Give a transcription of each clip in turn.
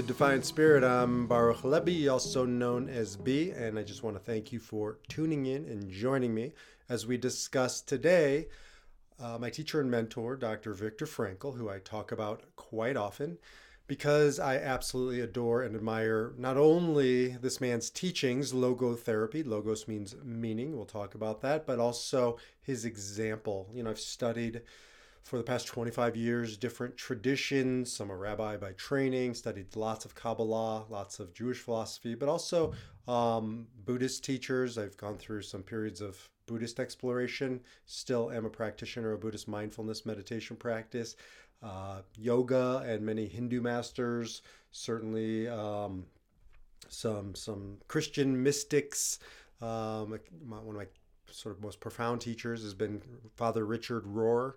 The Defiant Spirit. I'm Baruch Halevi, also known as B, and I just want to thank you for tuning in and joining me as we discuss today uh, my teacher and mentor, Dr. Viktor Frankl, who I talk about quite often because I absolutely adore and admire not only this man's teachings, logotherapy, logos means meaning, we'll talk about that, but also his example. You know, I've studied for the past 25 years different traditions. I'm a rabbi by training, studied lots of Kabbalah, lots of Jewish philosophy, but also um, Buddhist teachers. I've gone through some periods of Buddhist exploration, still am a practitioner of Buddhist mindfulness meditation practice, uh, yoga, and many Hindu masters, certainly um, some, some Christian mystics. Um, one of my sort of most profound teachers has been Father Richard Rohr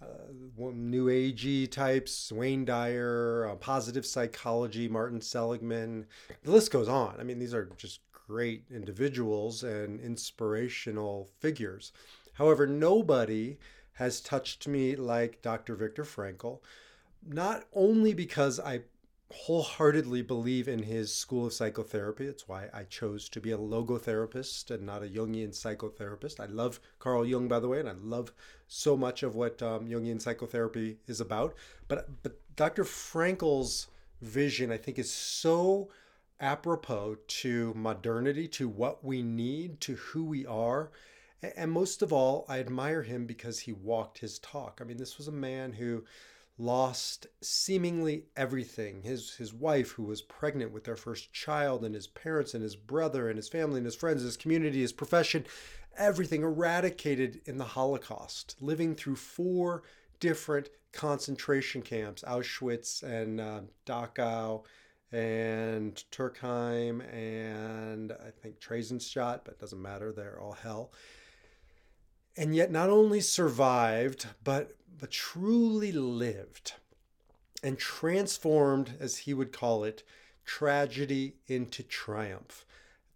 uh, new agey types, Wayne Dyer, uh, positive psychology, Martin Seligman. The list goes on. I mean, these are just great individuals and inspirational figures. However, nobody has touched me like Dr. Viktor Frankl, not only because I wholeheartedly believe in his school of psychotherapy. It's why I chose to be a logotherapist and not a Jungian psychotherapist. I love Carl Jung, by the way, and I love so much of what um, Jungian psychotherapy is about. But but Dr. Frankl's vision, I think, is so apropos to modernity, to what we need, to who we are. And most of all, I admire him because he walked his talk. I mean, this was a man who lost seemingly everything. His his wife who was pregnant with their first child and his parents and his brother and his family and his friends his community his profession everything eradicated in the holocaust living through four different concentration camps auschwitz and uh, dachau and turkheim and i think Theresienstadt but it doesn't matter they're all hell and yet not only survived but but truly lived and transformed, as he would call it, tragedy into triumph.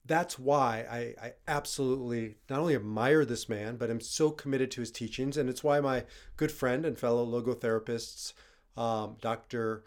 That's why I, I, absolutely not only admire this man, but I'm so committed to his teachings. And it's why my good friend and fellow logotherapists, um, Dr.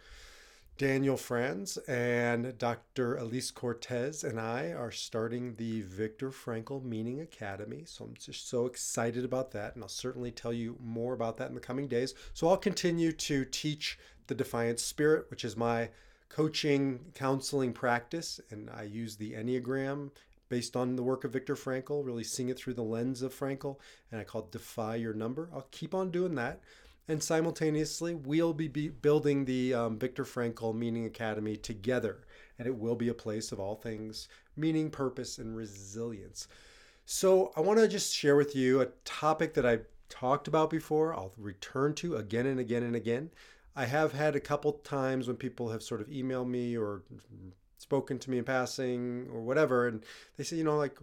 Daniel Franz and Dr. Elise Cortez and I are starting the Viktor Frankl Meaning Academy. So I'm just so excited about that. And I'll certainly tell you more about that in the coming days. So I'll continue to teach the Defiant Spirit, which is my coaching counseling practice. And I use the Enneagram based on the work of Viktor Frankl, really seeing it through the lens of Frankl. And I call it Defy Your Number. I'll keep on doing that. And simultaneously, we'll be building the um, Viktor Frankl Meaning Academy together. And it will be a place of all things meaning, purpose, and resilience. So, I want to just share with you a topic that I've talked about before. I'll return to again and again and again. I have had a couple times when people have sort of emailed me or spoken to me in passing or whatever. And they say, you know, like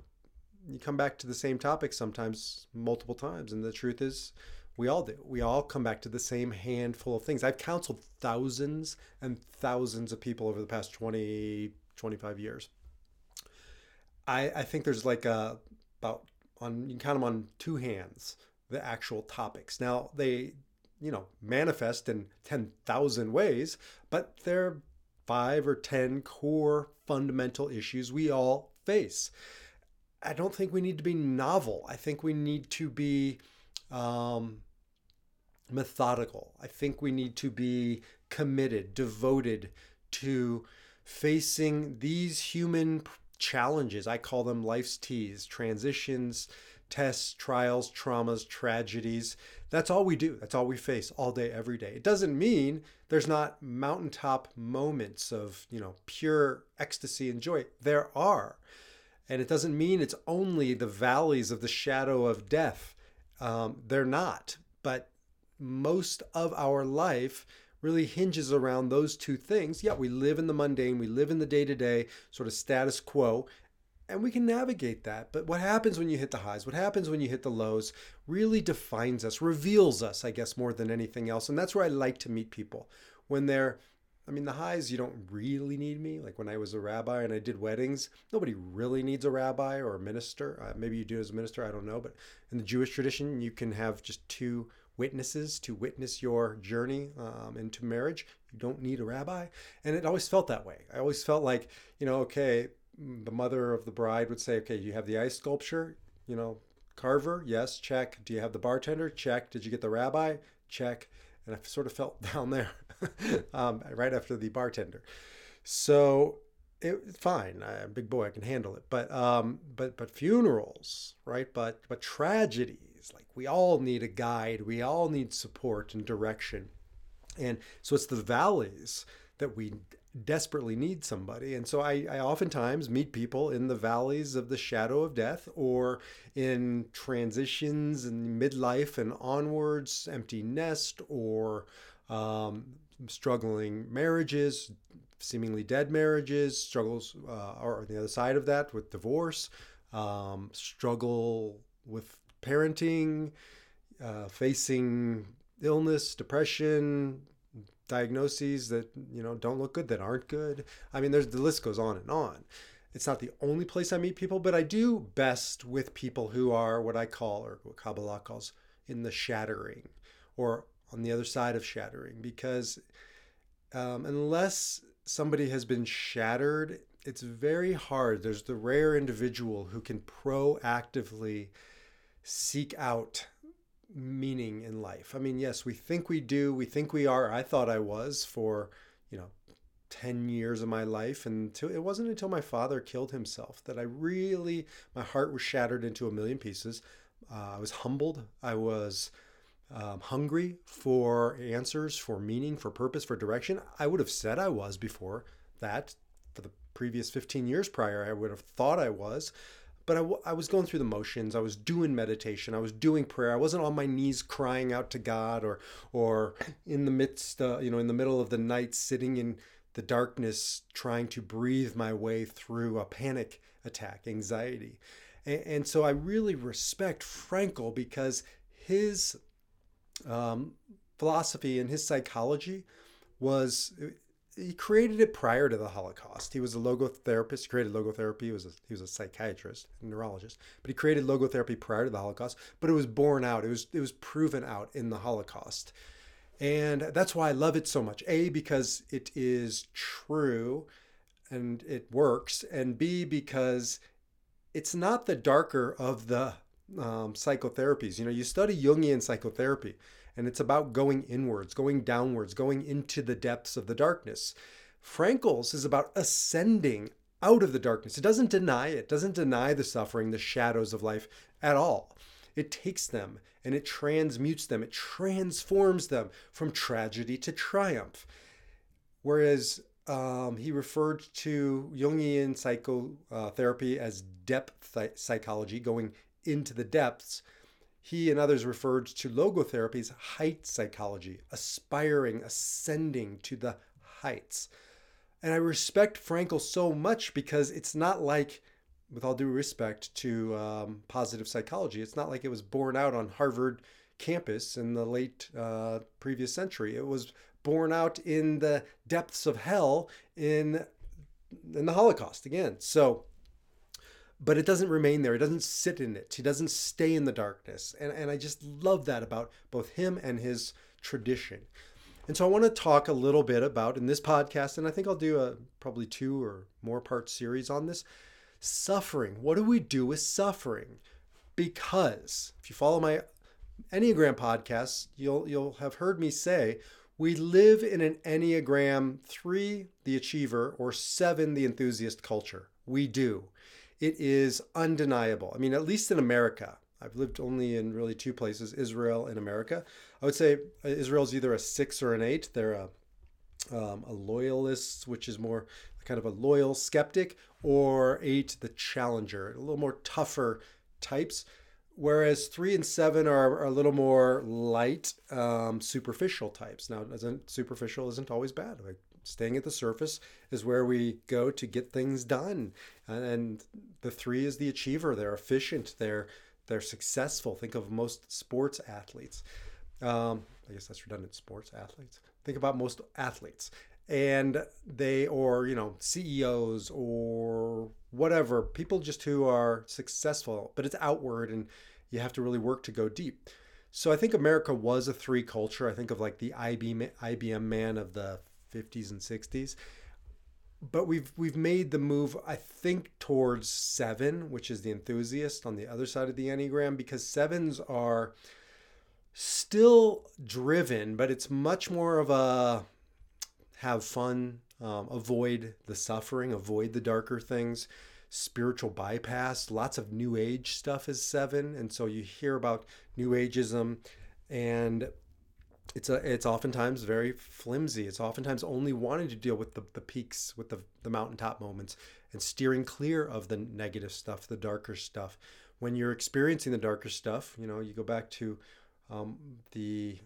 you come back to the same topic sometimes multiple times. And the truth is, we all do. We all come back to the same handful of things. I've counseled thousands and thousands of people over the past 20, 25 years. I, I think there's like a, about on, you can count them on two hands, the actual topics. Now they, you know, manifest in 10,000 ways, but they're five or 10 core fundamental issues we all face. I don't think we need to be novel. I think we need to be um, methodical. I think we need to be committed, devoted to facing these human challenges. I call them life's T's, transitions, tests, trials, traumas, tragedies. That's all we do. That's all we face all day, every day. It doesn't mean there's not mountaintop moments of, you know, pure ecstasy and joy. There are. And it doesn't mean it's only the valleys of the shadow of death. Um, they're not. But most of our life really hinges around those two things. Yeah, we live in the mundane, we live in the day to day sort of status quo, and we can navigate that. But what happens when you hit the highs, what happens when you hit the lows, really defines us, reveals us, I guess, more than anything else. And that's where I like to meet people when they're I mean, the highs, you don't really need me. Like when I was a rabbi and I did weddings, nobody really needs a rabbi or a minister. Uh, maybe you do as a minister, I don't know. But in the Jewish tradition, you can have just two witnesses to witness your journey um, into marriage. You don't need a rabbi. And it always felt that way. I always felt like, you know, okay, the mother of the bride would say, okay, you have the ice sculpture, you know, carver, yes, check. Do you have the bartender? Check. Did you get the rabbi? Check. And I sort of felt down there um, right after the bartender. So it, fine. I'm a big boy. I can handle it. But um, but but funerals, right? But but tragedies. Like we all need a guide. We all need support and direction. And so it's the valleys that we desperately need somebody. And so I, I oftentimes meet people in the valleys of the shadow of death or in transitions in midlife and onwards, empty nest or um, struggling marriages, seemingly dead marriages, struggles uh, or on the other side of that with divorce, um, struggle with parenting, uh, facing illness, depression, diagnoses that you know don't look good, that aren't good. I mean, there's the list goes on and on. It's not the only place I meet people, but I do best with people who are what I call, or what Kabbalah calls, in the shattering, or on the other side of shattering, because um, unless somebody has been shattered, it's very hard. There's the rare individual who can proactively seek out meaning in life. I mean, yes, we think we do. We think we are. I thought I was for, you know, 10 years of my life. And it wasn't until my father killed himself that I really, my heart was shattered into a million pieces. Uh, I was humbled. I was um, hungry for answers, for meaning, for purpose, for direction. I would have said I was before that. For the previous 15 years prior, I would have thought I was but I, I was going through the motions. I was doing meditation. I was doing prayer. I wasn't on my knees crying out to God or or in the midst, uh, you know, in the middle of the night, sitting in the darkness, trying to breathe my way through a panic attack, anxiety. And, and so I really respect Frankl because his um, philosophy and his psychology was he created it prior to the Holocaust. He was a logotherapist. He created logotherapy. He was a, he was a psychiatrist, a neurologist, but he created logotherapy prior to the Holocaust. But it was born out. It was it was proven out in the Holocaust, and that's why I love it so much. A because it is true, and it works, and B because it's not the darker of the um, psychotherapies. You know, you study Jungian psychotherapy and it's about going inwards, going downwards, going into the depths of the darkness. Frankl's is about ascending out of the darkness. It doesn't deny it, doesn't deny the suffering, the shadows of life at all. It takes them and it transmutes them, it transforms them from tragedy to triumph. Whereas um, he referred to Jungian psychotherapy as depth psychology, going into the depths he and others referred to logotherapy's height psychology, aspiring, ascending to the heights. And I respect Frankl so much because it's not like, with all due respect to um, positive psychology, it's not like it was born out on Harvard campus in the late uh, previous century. It was born out in the depths of hell in in the Holocaust again. So but it doesn't remain there. It doesn't sit in it. He doesn't stay in the darkness. And, and I just love that about both him and his tradition. And so I want to talk a little bit about in this podcast, and I think I'll do a probably two or more part series on this suffering. What do we do with suffering? Because if you follow my Enneagram podcast, you'll you'll have heard me say we live in an Enneagram 3, the achiever, or 7, the enthusiast culture. We do it is undeniable. I mean, at least in America, I've lived only in really two places, Israel and America. I would say Israel's either a six or an eight. They're a, um, a loyalist, which is more kind of a loyal skeptic, or eight, the challenger, a little more tougher types. Whereas three and seven are, are a little more light, um, superficial types. Now, isn't superficial isn't always bad. Like staying at the surface is where we go to get things done. And the three is the achiever. They're efficient. They're they're successful. Think of most sports athletes. Um, I guess that's redundant. Sports athletes. Think about most athletes, and they or you know CEOs or whatever people just who are successful, but it's outward, and you have to really work to go deep. So I think America was a three culture. I think of like the IBM, IBM man of the 50s and 60s. But we've we've made the move, I think, towards seven, which is the enthusiast on the other side of the Enneagram, because sevens are still driven, but it's much more of a have fun, um, avoid the suffering, avoid the darker things, spiritual bypass. Lots of new age stuff is seven, and so you hear about new ageism, and it's a it's oftentimes very flimsy. It's oftentimes only wanting to deal with the, the peaks, with the, the mountaintop moments, and steering clear of the negative stuff, the darker stuff. When you're experiencing the darker stuff, you know, you go back to um, the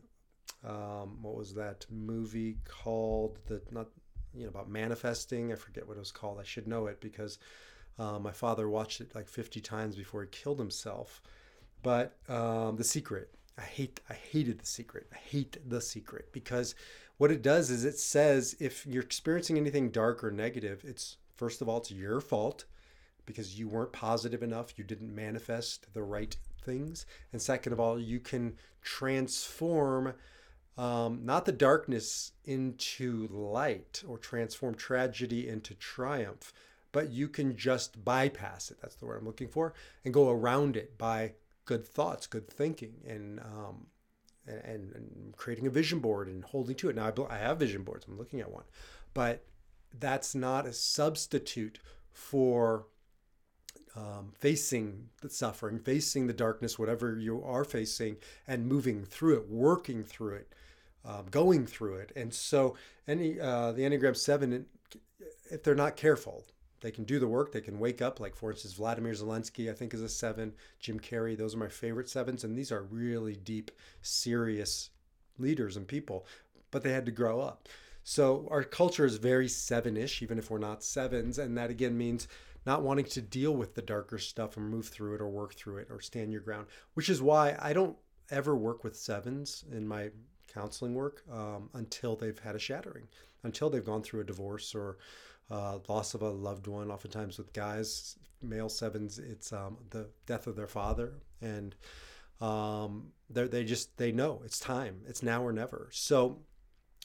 um, what was that movie called? The not you know about manifesting. I forget what it was called. I should know it because uh, my father watched it like 50 times before he killed himself. But um, The Secret I hate I hated the secret. I hate the secret because what it does is it says if you're experiencing anything dark or negative, it's first of all it's your fault because you weren't positive enough, you didn't manifest the right things, and second of all, you can transform um, not the darkness into light or transform tragedy into triumph, but you can just bypass it. That's the word I'm looking for, and go around it by good thoughts, good thinking, and um, and, and creating a vision board and holding to it. Now I, I have vision boards. I'm looking at one, but that's not a substitute for um, facing the suffering, facing the darkness, whatever you are facing, and moving through it, working through it, um, going through it. And so, any uh, the Enneagram Seven, if they're not careful, they can do the work. They can wake up. Like for instance, Vladimir Zelensky, I think is a seven. Jim Carrey, those are my favorite sevens, and these are really deep, serious leaders and people. But they had to grow up. So our culture is very seven-ish, even if we're not sevens, and that again means not wanting to deal with the darker stuff and move through it or work through it or stand your ground. Which is why I don't ever work with sevens in my counseling work um, until they've had a shattering, until they've gone through a divorce or uh, loss of a loved one. Oftentimes with guys, male sevens, it's um, the death of their father, and um, they just they know it's time. It's now or never. So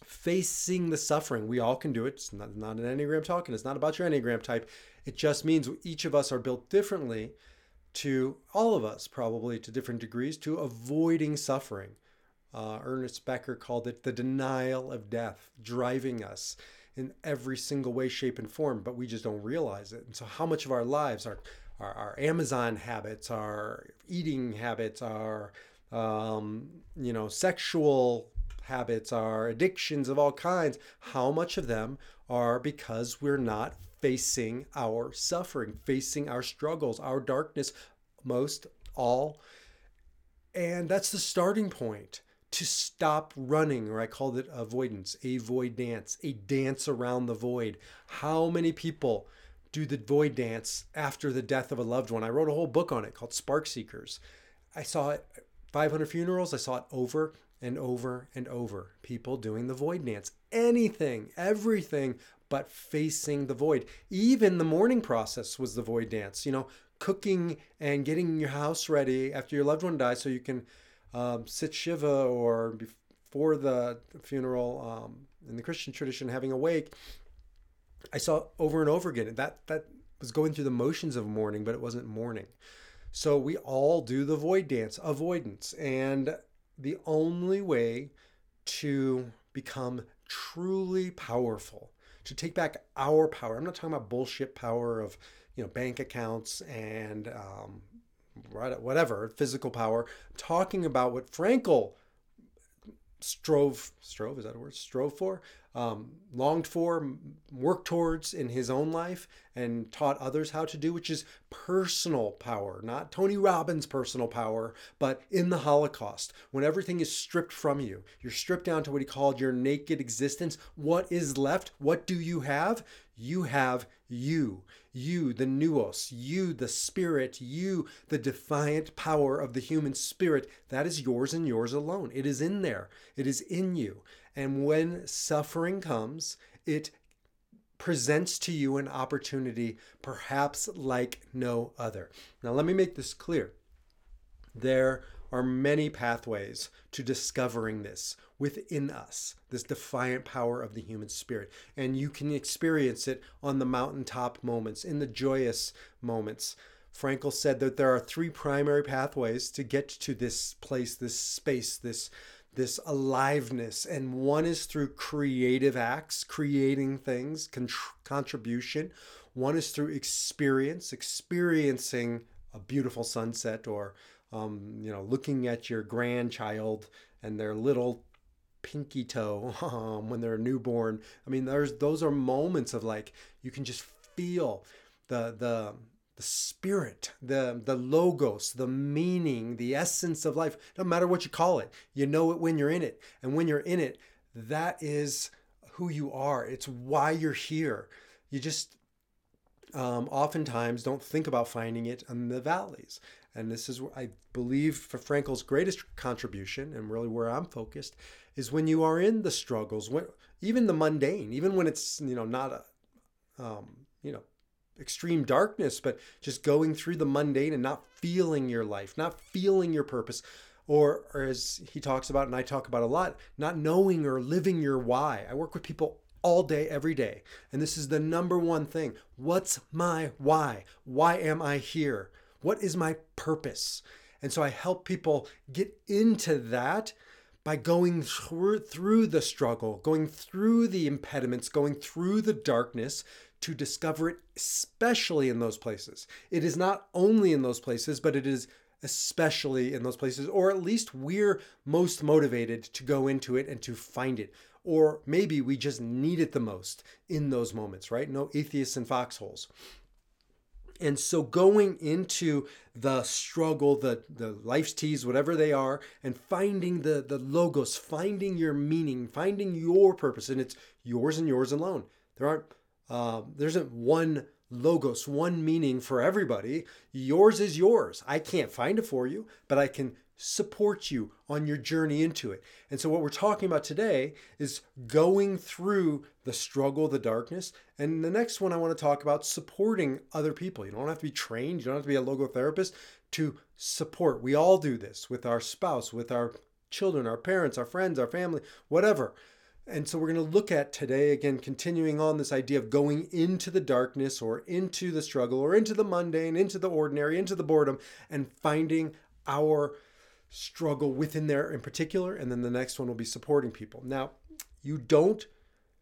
facing the suffering, we all can do it. It's not, not an enneagram talking. It's not about your enneagram type. It just means each of us are built differently. To all of us, probably to different degrees, to avoiding suffering. Uh, Ernest Becker called it the denial of death, driving us in every single way, shape, and form, but we just don't realize it. And so, how much of our lives, our our, our Amazon habits, our eating habits, our um, you know sexual habits, our addictions of all kinds, how much of them are because we're not facing our suffering, facing our struggles, our darkness, most all. And that's the starting point to stop running, or I called it avoidance, a void dance, a dance around the void. How many people do the void dance after the death of a loved one? I wrote a whole book on it called Spark Seekers. I saw it 500 funerals, I saw it over and over and over. People doing the void dance. Anything, everything but facing the void. Even the mourning process was the void dance. You know, cooking and getting your house ready after your loved one dies so you can um, sit shiva or before the funeral um, in the Christian tradition, having a wake, I saw over and over again that that was going through the motions of mourning, but it wasn't mourning. So we all do the void dance, avoidance, and the only way to become truly powerful, to take back our power. I'm not talking about bullshit power of you know bank accounts and um, whatever, physical power, talking about what Frankl strove, strove, is that a word? Strove for? Um, longed for, worked towards in his own life, and taught others how to do, which is personal power, not Tony Robbins' personal power, but in the Holocaust, when everything is stripped from you, you're stripped down to what he called your naked existence. What is left? What do you have? You have you, you, the nous, you, the spirit, you, the defiant power of the human spirit. That is yours and yours alone. It is in there, it is in you. And when suffering comes, it presents to you an opportunity perhaps like no other. Now, let me make this clear. There are many pathways to discovering this within us, this defiant power of the human spirit. And you can experience it on the mountaintop moments, in the joyous moments. Frankl said that there are three primary pathways to get to this place, this space, this this aliveness and one is through creative acts creating things contribution. One is through experience experiencing a beautiful sunset or um, you know looking at your grandchild and their little pinky toe um, when they're newborn. I mean there's those are moments of like you can just feel the the the spirit, the, the logos, the meaning, the essence of life, no matter what you call it, you know it when you're in it. And when you're in it, that is who you are. It's why you're here. You just um, oftentimes don't think about finding it in the valleys. And this is, I believe, for Frankl's greatest contribution, and really where I'm focused, is when you are in the struggles, when even the mundane, even when it's you know not a, um, you know, extreme darkness, but just going through the mundane and not feeling your life, not feeling your purpose, or, or as he talks about and I talk about a lot, not knowing or living your why. I work with people all day, every day. And this is the number one thing. What's my why? Why am I here? What is my purpose? And so I help people get into that by going through, through the struggle, going through the impediments, going through the darkness to discover it, especially in those places. It is not only in those places, but it is especially in those places, or at least we're most motivated to go into it and to find it. Or maybe we just need it the most in those moments, right? No atheists in foxholes. And so going into the struggle, the, the life's T's, whatever they are, and finding the, the logos, finding your meaning, finding your purpose, and it's yours and yours alone. There aren't uh, there isn't one logos, one meaning for everybody. Yours is yours. I can't find it for you, but I can support you on your journey into it. And so, what we're talking about today is going through the struggle, the darkness. And the next one I want to talk about supporting other people. You don't have to be trained, you don't have to be a logo therapist to support. We all do this with our spouse, with our children, our parents, our friends, our family, whatever. And so we're going to look at today, again, continuing on this idea of going into the darkness or into the struggle or into the mundane, into the ordinary, into the boredom, and finding our struggle within there in particular. And then the next one will be supporting people. Now, you don't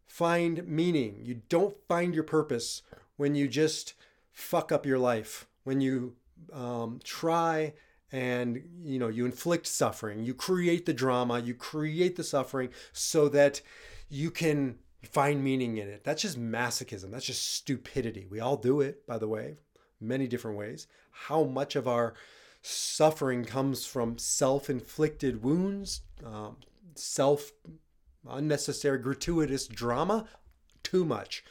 find meaning, you don't find your purpose when you just fuck up your life, when you um, try and you know you inflict suffering. You create the drama. You create the suffering so that you can find meaning in it. That's just masochism. That's just stupidity. We all do it by the way many different ways. How much of our suffering comes from self-inflicted wounds um, self unnecessary gratuitous drama? Too much.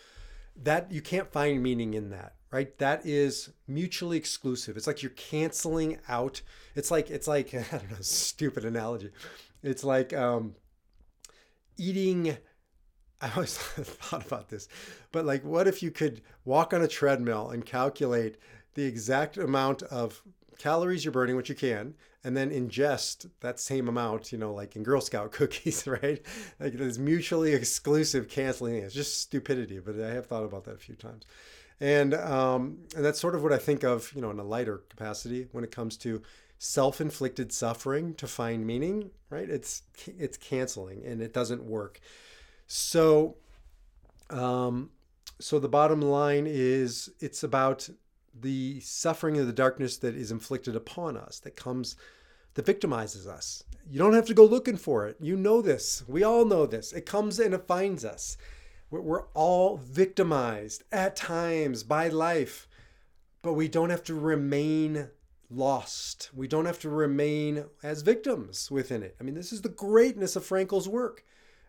That you can't find meaning in that right? That is mutually exclusive. It's like you're canceling out it's like it's like i don't know stupid analogy. It's like um eating i always thought about this but like what if you could walk on a treadmill and calculate the exact amount of calories you're burning which you can and then ingest that same amount you know like in girl scout cookies right? Like this mutually exclusive canceling it's just stupidity but i have thought about that a few times and um, and that's sort of what I think of, you know, in a lighter capacity when it comes to self-inflicted suffering to find meaning. Right? It's it's canceling, and it doesn't work. So, um, so the bottom line is it's about the suffering of the darkness that is inflicted upon us, that comes that victimizes us. You don't have to go looking for it. You know this. We all know this. It comes and it finds us. We're all victimized at times by life, but we don't have to remain lost. We don't have to remain as victims within it. I mean, this is the greatness of Frankl's work.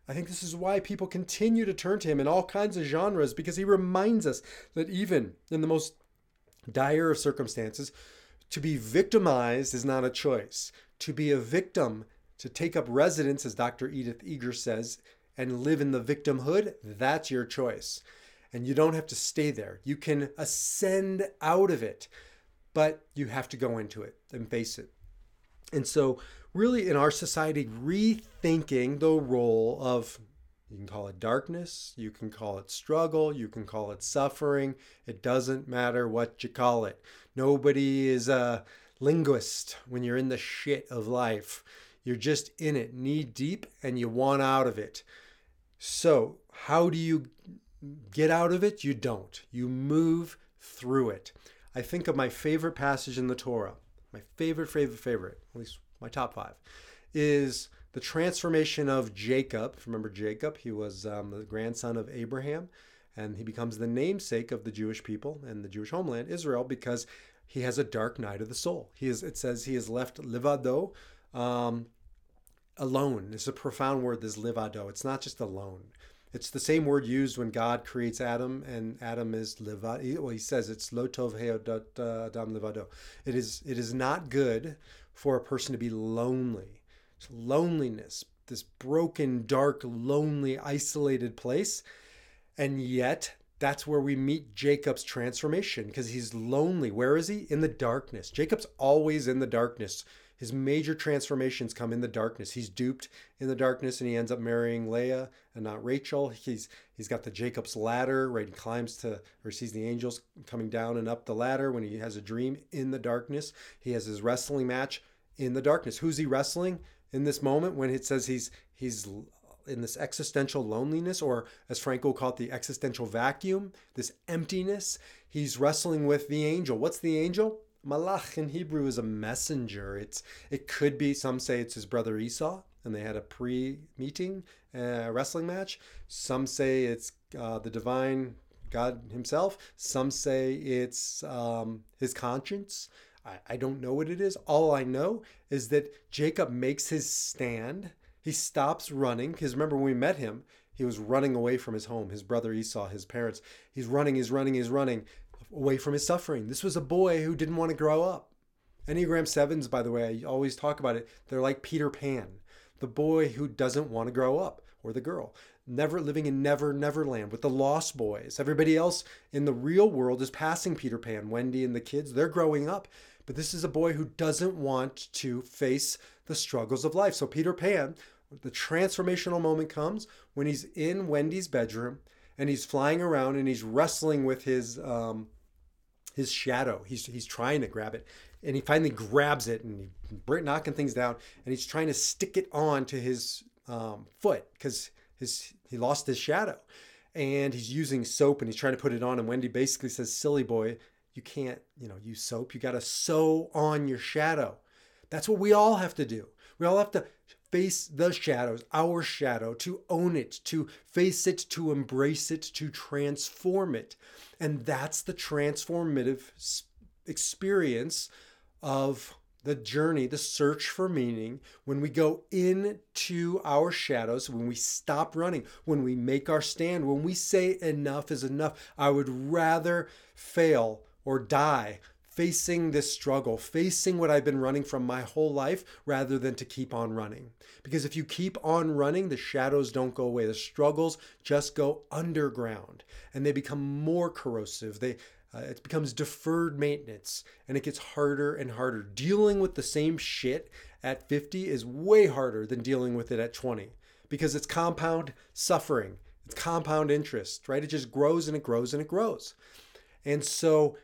I think this is why people continue to turn to him in all kinds of genres because he reminds us that even in the most dire of circumstances, to be victimized is not a choice. To be a victim, to take up residence, as Dr. Edith Eger says, and live in the victimhood, that's your choice. And you don't have to stay there. You can ascend out of it, but you have to go into it and face it. And so, really, in our society, rethinking the role of you can call it darkness, you can call it struggle, you can call it suffering. It doesn't matter what you call it. Nobody is a linguist when you're in the shit of life. You're just in it knee deep and you want out of it. So, how do you get out of it? You don't. You move through it. I think of my favorite passage in the Torah, my favorite, favorite, favorite, at least my top five, is the transformation of Jacob. Remember Jacob? He was um, the grandson of Abraham, and he becomes the namesake of the Jewish people and the Jewish homeland, Israel, because he has a dark night of the soul. He is. It says he is left livado, um, alone. It's a profound word. This livado. It's not just alone. It's the same word used when God creates Adam, and Adam is livado. Well, he says it's lo tov uh, adam livado. It is. It is not good for a person to be lonely It's loneliness, this broken, dark, lonely, isolated place. And yet, that's where we meet Jacob's transformation because he's lonely. Where is he? In the darkness. Jacob's always in the darkness. His major transformations come in the darkness. He's duped in the darkness and he ends up marrying Leah and not Rachel. He's he's got the Jacob's ladder, right? He climbs to or sees the angels coming down and up the ladder when he has a dream in the darkness. He has his wrestling match in the darkness. Who's he wrestling? in this moment when it says he's he's in this existential loneliness, or as Frankl called it, the existential vacuum, this emptiness. He's wrestling with the angel. What's the angel? Malach in Hebrew is a messenger. It's it could be some say it's his brother Esau, and they had a pre-meeting uh, wrestling match. Some say it's uh, the divine God Himself. Some say it's um, his conscience. I, I don't know what it is. All I know is that Jacob makes his stand. He stops running because remember when we met him, he was running away from his home, his brother Esau, his parents. He's running, he's running, he's running away from his suffering. This was a boy who didn't want to grow up. Enneagram 7s, by the way, I always talk about it. They're like Peter Pan, the boy who doesn't want to grow up, or the girl. Never living in Never Neverland with the Lost Boys. Everybody else in the real world is passing Peter Pan. Wendy and the kids, they're growing up. But this is a boy who doesn't want to face the struggles of life. So Peter Pan, the transformational moment comes when he's in Wendy's bedroom and he's flying around and he's wrestling with his um, his shadow. He's he's trying to grab it, and he finally grabs it and he's knocking things down, and he's trying to stick it on to his um, foot because his he lost his shadow, and he's using soap and he's trying to put it on, and Wendy basically says, "Silly boy, you can't, you know, use soap. You got to sew on your shadow. That's what we all have to do. We all have to face the shadows, our shadow, to own it, to face it, to embrace it, to transform it. And that's the transformative experience of the journey, the search for meaning, when we go into our shadows, when we stop running, when we make our stand, when we say enough is enough. I would rather fail or die facing this struggle, facing what I've been running from my whole life rather than to keep on running. Because if you keep on running, the shadows don't go away. The struggles just go underground and they become more corrosive. They uh, it becomes deferred maintenance and it gets harder and harder. Dealing with the same shit at 50 is way harder than dealing with it at 20 because it's compound suffering. It's compound interest, right? It just grows and it grows and it grows. And so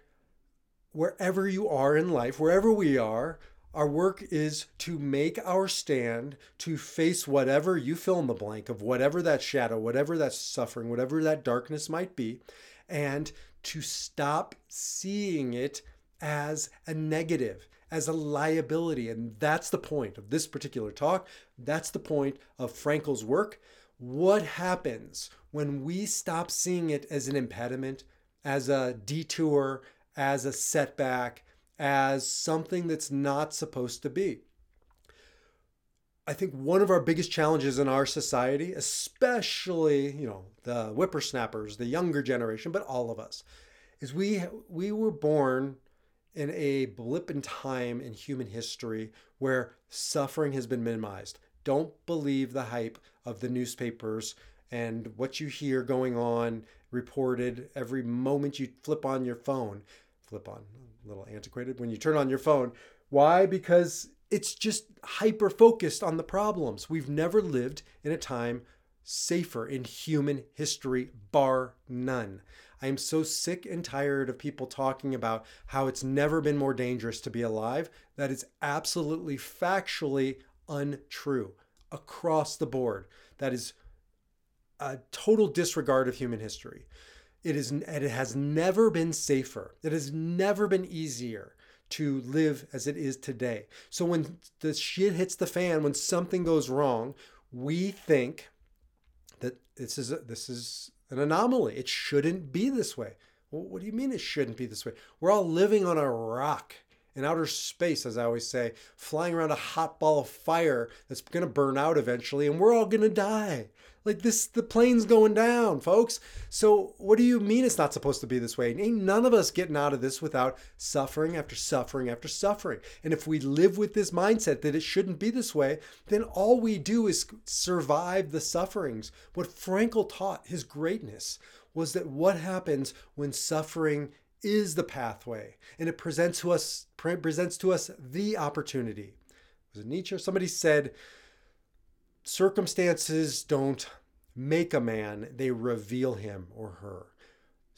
wherever you are in life, wherever we are, our work is to make our stand, to face whatever you fill in the blank of whatever that shadow, whatever that suffering, whatever that darkness might be, and to stop seeing it as a negative, as a liability. And that's the point of this particular talk. That's the point of Frankl's work. What happens when we stop seeing it as an impediment, as a detour, as a setback, as something that's not supposed to be? I think one of our biggest challenges in our society, especially, you know, the whippersnappers, the younger generation, but all of us, is we we were born in a blip in time in human history where suffering has been minimized. Don't believe the hype of the newspapers and what you hear going on reported every moment you flip on your phone. Flip on, a little antiquated, when you turn on your phone. Why? Because it's just hyper focused on the problems. We've never lived in a time safer in human history, bar none. I am so sick and tired of people talking about how it's never been more dangerous to be alive. That is absolutely factually untrue across the board. That is a total disregard of human history. It is it has never been safer. It has never been easier to live as it is today. So when the shit hits the fan, when something goes wrong, we think that this is a, this is an anomaly. It shouldn't be this way. Well, what do you mean it shouldn't be this way? We're all living on a rock in outer space, as I always say, flying around a hot ball of fire that's going to burn out eventually, and we're all going to die. Like this, the plane's going down, folks. So, what do you mean it's not supposed to be this way? Ain't none of us getting out of this without suffering after suffering after suffering. And if we live with this mindset that it shouldn't be this way, then all we do is survive the sufferings. What Frankl taught his greatness was that what happens when suffering is the pathway and it presents to us presents to us the opportunity. Was it Nietzsche? Somebody said circumstances don't make a man, they reveal him or her.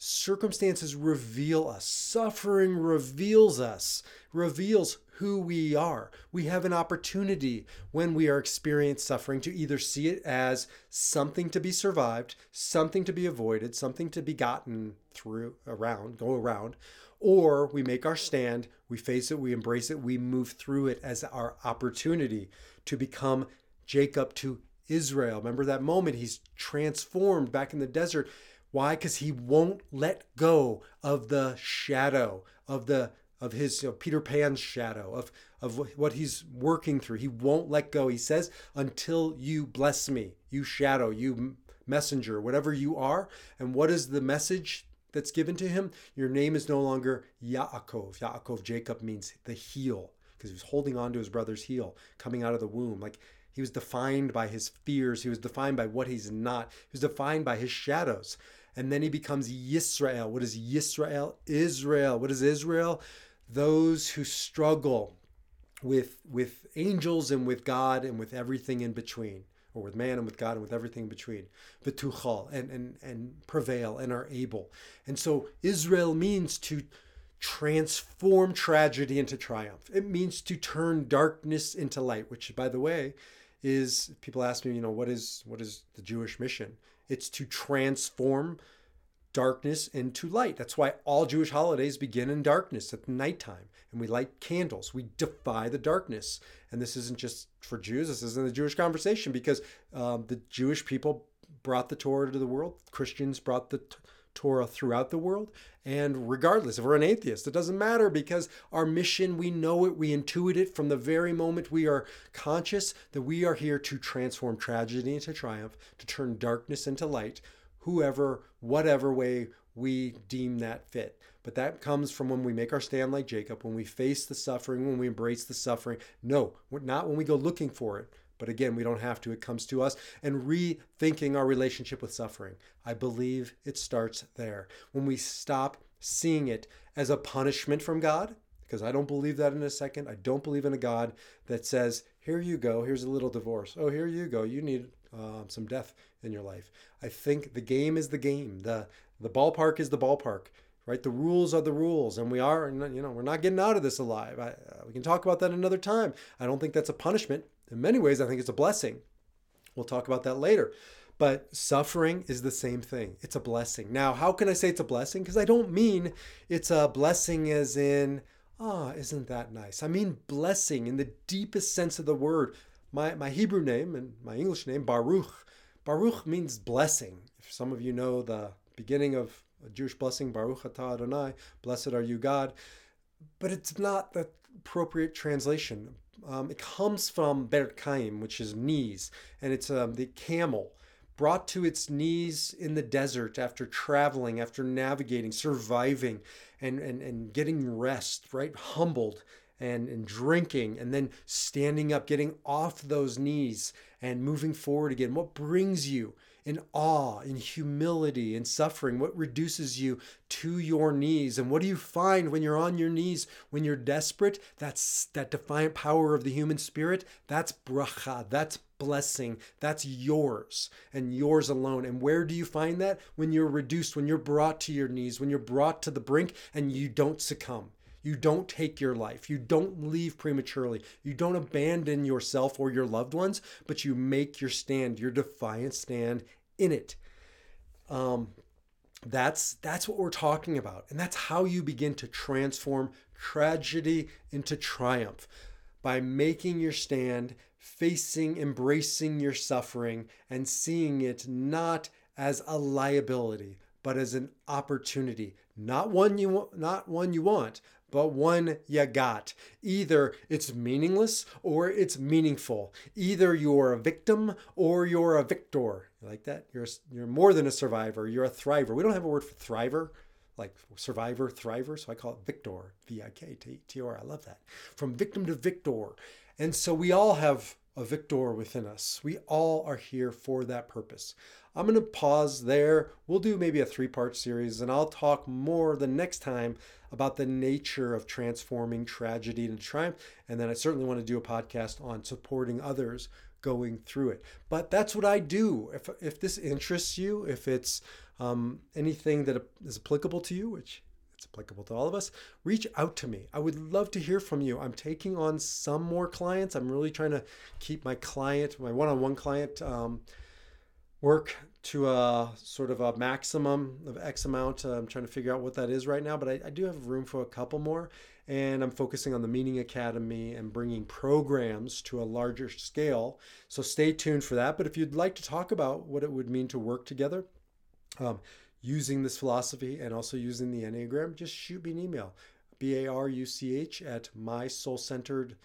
Circumstances reveal us. Suffering reveals us, reveals who we are. We have an opportunity when we are experiencing suffering to either see it as something to be survived, something to be avoided, something to be gotten through, around, go around, or we make our stand, we face it, we embrace it, we move through it as our opportunity to become Jacob to Israel. Remember that moment? He's transformed back in the desert. Why? Because he won't let go of the shadow of the of his you know, Peter Pan's shadow of of what he's working through. He won't let go. He says, "Until you bless me, you shadow, you messenger, whatever you are." And what is the message that's given to him? Your name is no longer Yaakov. Yaakov, Jacob means the heel because he was holding on to his brother's heel coming out of the womb. Like he was defined by his fears. He was defined by what he's not. He was defined by his shadows. And then he becomes Yisrael. What is Yisrael? Israel. What is Israel? Those who struggle with with angels and with God and with everything in between, or with man and with God and with everything in between. V'tuchal and and and prevail and are able. And so Israel means to transform tragedy into triumph. It means to turn darkness into light, which by the way is people ask me, you know, what is what is the Jewish mission? It's to transform darkness into light. That's why all Jewish holidays begin in darkness at nighttime, and we light candles. We defy the darkness, and this isn't just for Jews. This isn't the Jewish conversation because um, the Jewish people brought the Torah to the world. Christians brought the Torah throughout the world. And regardless if we're an atheist, it doesn't matter because our mission, we know it, we intuit it from the very moment we are conscious that we are here to transform tragedy into triumph, to turn darkness into light, whoever, whatever way we deem that fit. But that comes from when we make our stand like Jacob, when we face the suffering, when we embrace the suffering. No, not when we go looking for it, but again, we don't have to. It comes to us and rethinking our relationship with suffering. I believe it starts there. When we stop seeing it as a punishment from God, because I don't believe that in a second. I don't believe in a God that says, here you go, here's a little divorce. Oh, here you go, you need um, some death in your life. I think the game is the game. The, the ballpark is the ballpark right? The rules are the rules, and we are, you know, we're not getting out of this alive. I, uh, we can talk about that another time. I don't think that's a punishment. In many ways, I think it's a blessing. We'll talk about that later. But suffering is the same thing. It's a blessing. Now, how can I say it's a blessing? Because I don't mean it's a blessing as in, ah, oh, isn't that nice? I mean blessing in the deepest sense of the word. My, my Hebrew name and my English name, Baruch, Baruch means blessing. If some of you know the beginning of a Jewish blessing, Baruch atah Adonai, blessed are you God. But it's not the appropriate translation. Um, it comes from Berkaim, which is knees, and it's um, the camel brought to its knees in the desert after traveling, after navigating, surviving, and, and, and getting rest, right? Humbled and, and drinking, and then standing up, getting off those knees and moving forward again. What brings you in awe, in humility, in suffering? What reduces you to your knees? And what do you find when you're on your knees, when you're desperate? That's that defiant power of the human spirit. That's bracha. That's blessing. That's yours and yours alone. And where do you find that? When you're reduced, when you're brought to your knees, when you're brought to the brink and you don't succumb. You don't take your life. You don't leave prematurely. You don't abandon yourself or your loved ones, but you make your stand, your defiant stand in it. Um, that's that's what we're talking about, and that's how you begin to transform tragedy into triumph by making your stand, facing, embracing your suffering, and seeing it not as a liability, but as an opportunity. Not one you not one you want, but one you got. Either it's meaningless or it's meaningful. Either you're a victim or you're a victor. You like that? You're you're more than a survivor. You're a thriver. We don't have a word for thriver, like survivor, thriver. So I call it victor. V I K T O R. I love that. From victim to victor. And so we all have a victor within us. We all are here for that purpose. I'm going to pause there. We'll do maybe a three part series, and I'll talk more the next time about the nature of transforming tragedy into triumph. And then I certainly want to do a podcast on supporting others going through it. But that's what I do. If, if this interests you, if it's um, anything that is applicable to you, which it's applicable to all of us, reach out to me. I would love to hear from you. I'm taking on some more clients. I'm really trying to keep my client, my one on one client, um, work to a sort of a maximum of X amount. Uh, I'm trying to figure out what that is right now, but I, I, do have room for a couple more. And I'm focusing on the Meaning Academy and bringing programs to a larger scale. So stay tuned for that. But if you'd like to talk about what it would mean to work together, um, using this philosophy and also using the Enneagram, just shoot me an email. B A R U C H at mysoulcentered.com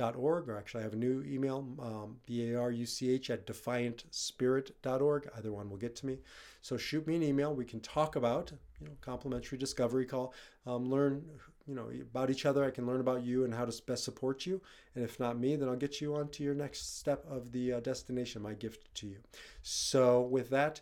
or actually I have a new email, um, B-A-R-U-C-H at defiantspirit.org. Either one will get to me. So shoot me an email. We can talk about, you know, complimentary discovery call, um, learn, you know, about each other. I can learn about you and how to best support you. And if not me, then I'll get you on to your next step of the uh, destination, my gift to you. So with that,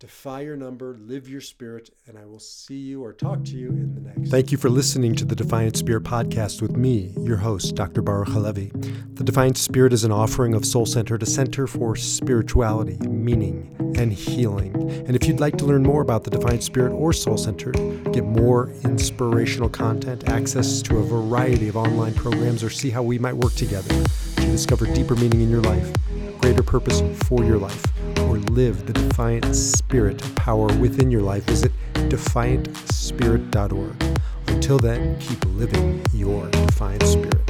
defy your number, live your spirit, and I will see you or talk to you in the next. Thank you for listening to the Defiant Spirit podcast with me, your host, Dr. Baruch Halevi. The Defiant Spirit is an offering of Soul Center a center for spirituality, meaning, and healing. And if you'd like to learn more about the Defiant Spirit or Soul Center, get more inspirational content, access to a variety of online programs, or see how we might work together to discover deeper meaning in your life, greater purpose for your life or live the defiant spirit power within your life, visit defiantspirit.org. Until then, keep living your defiant spirit.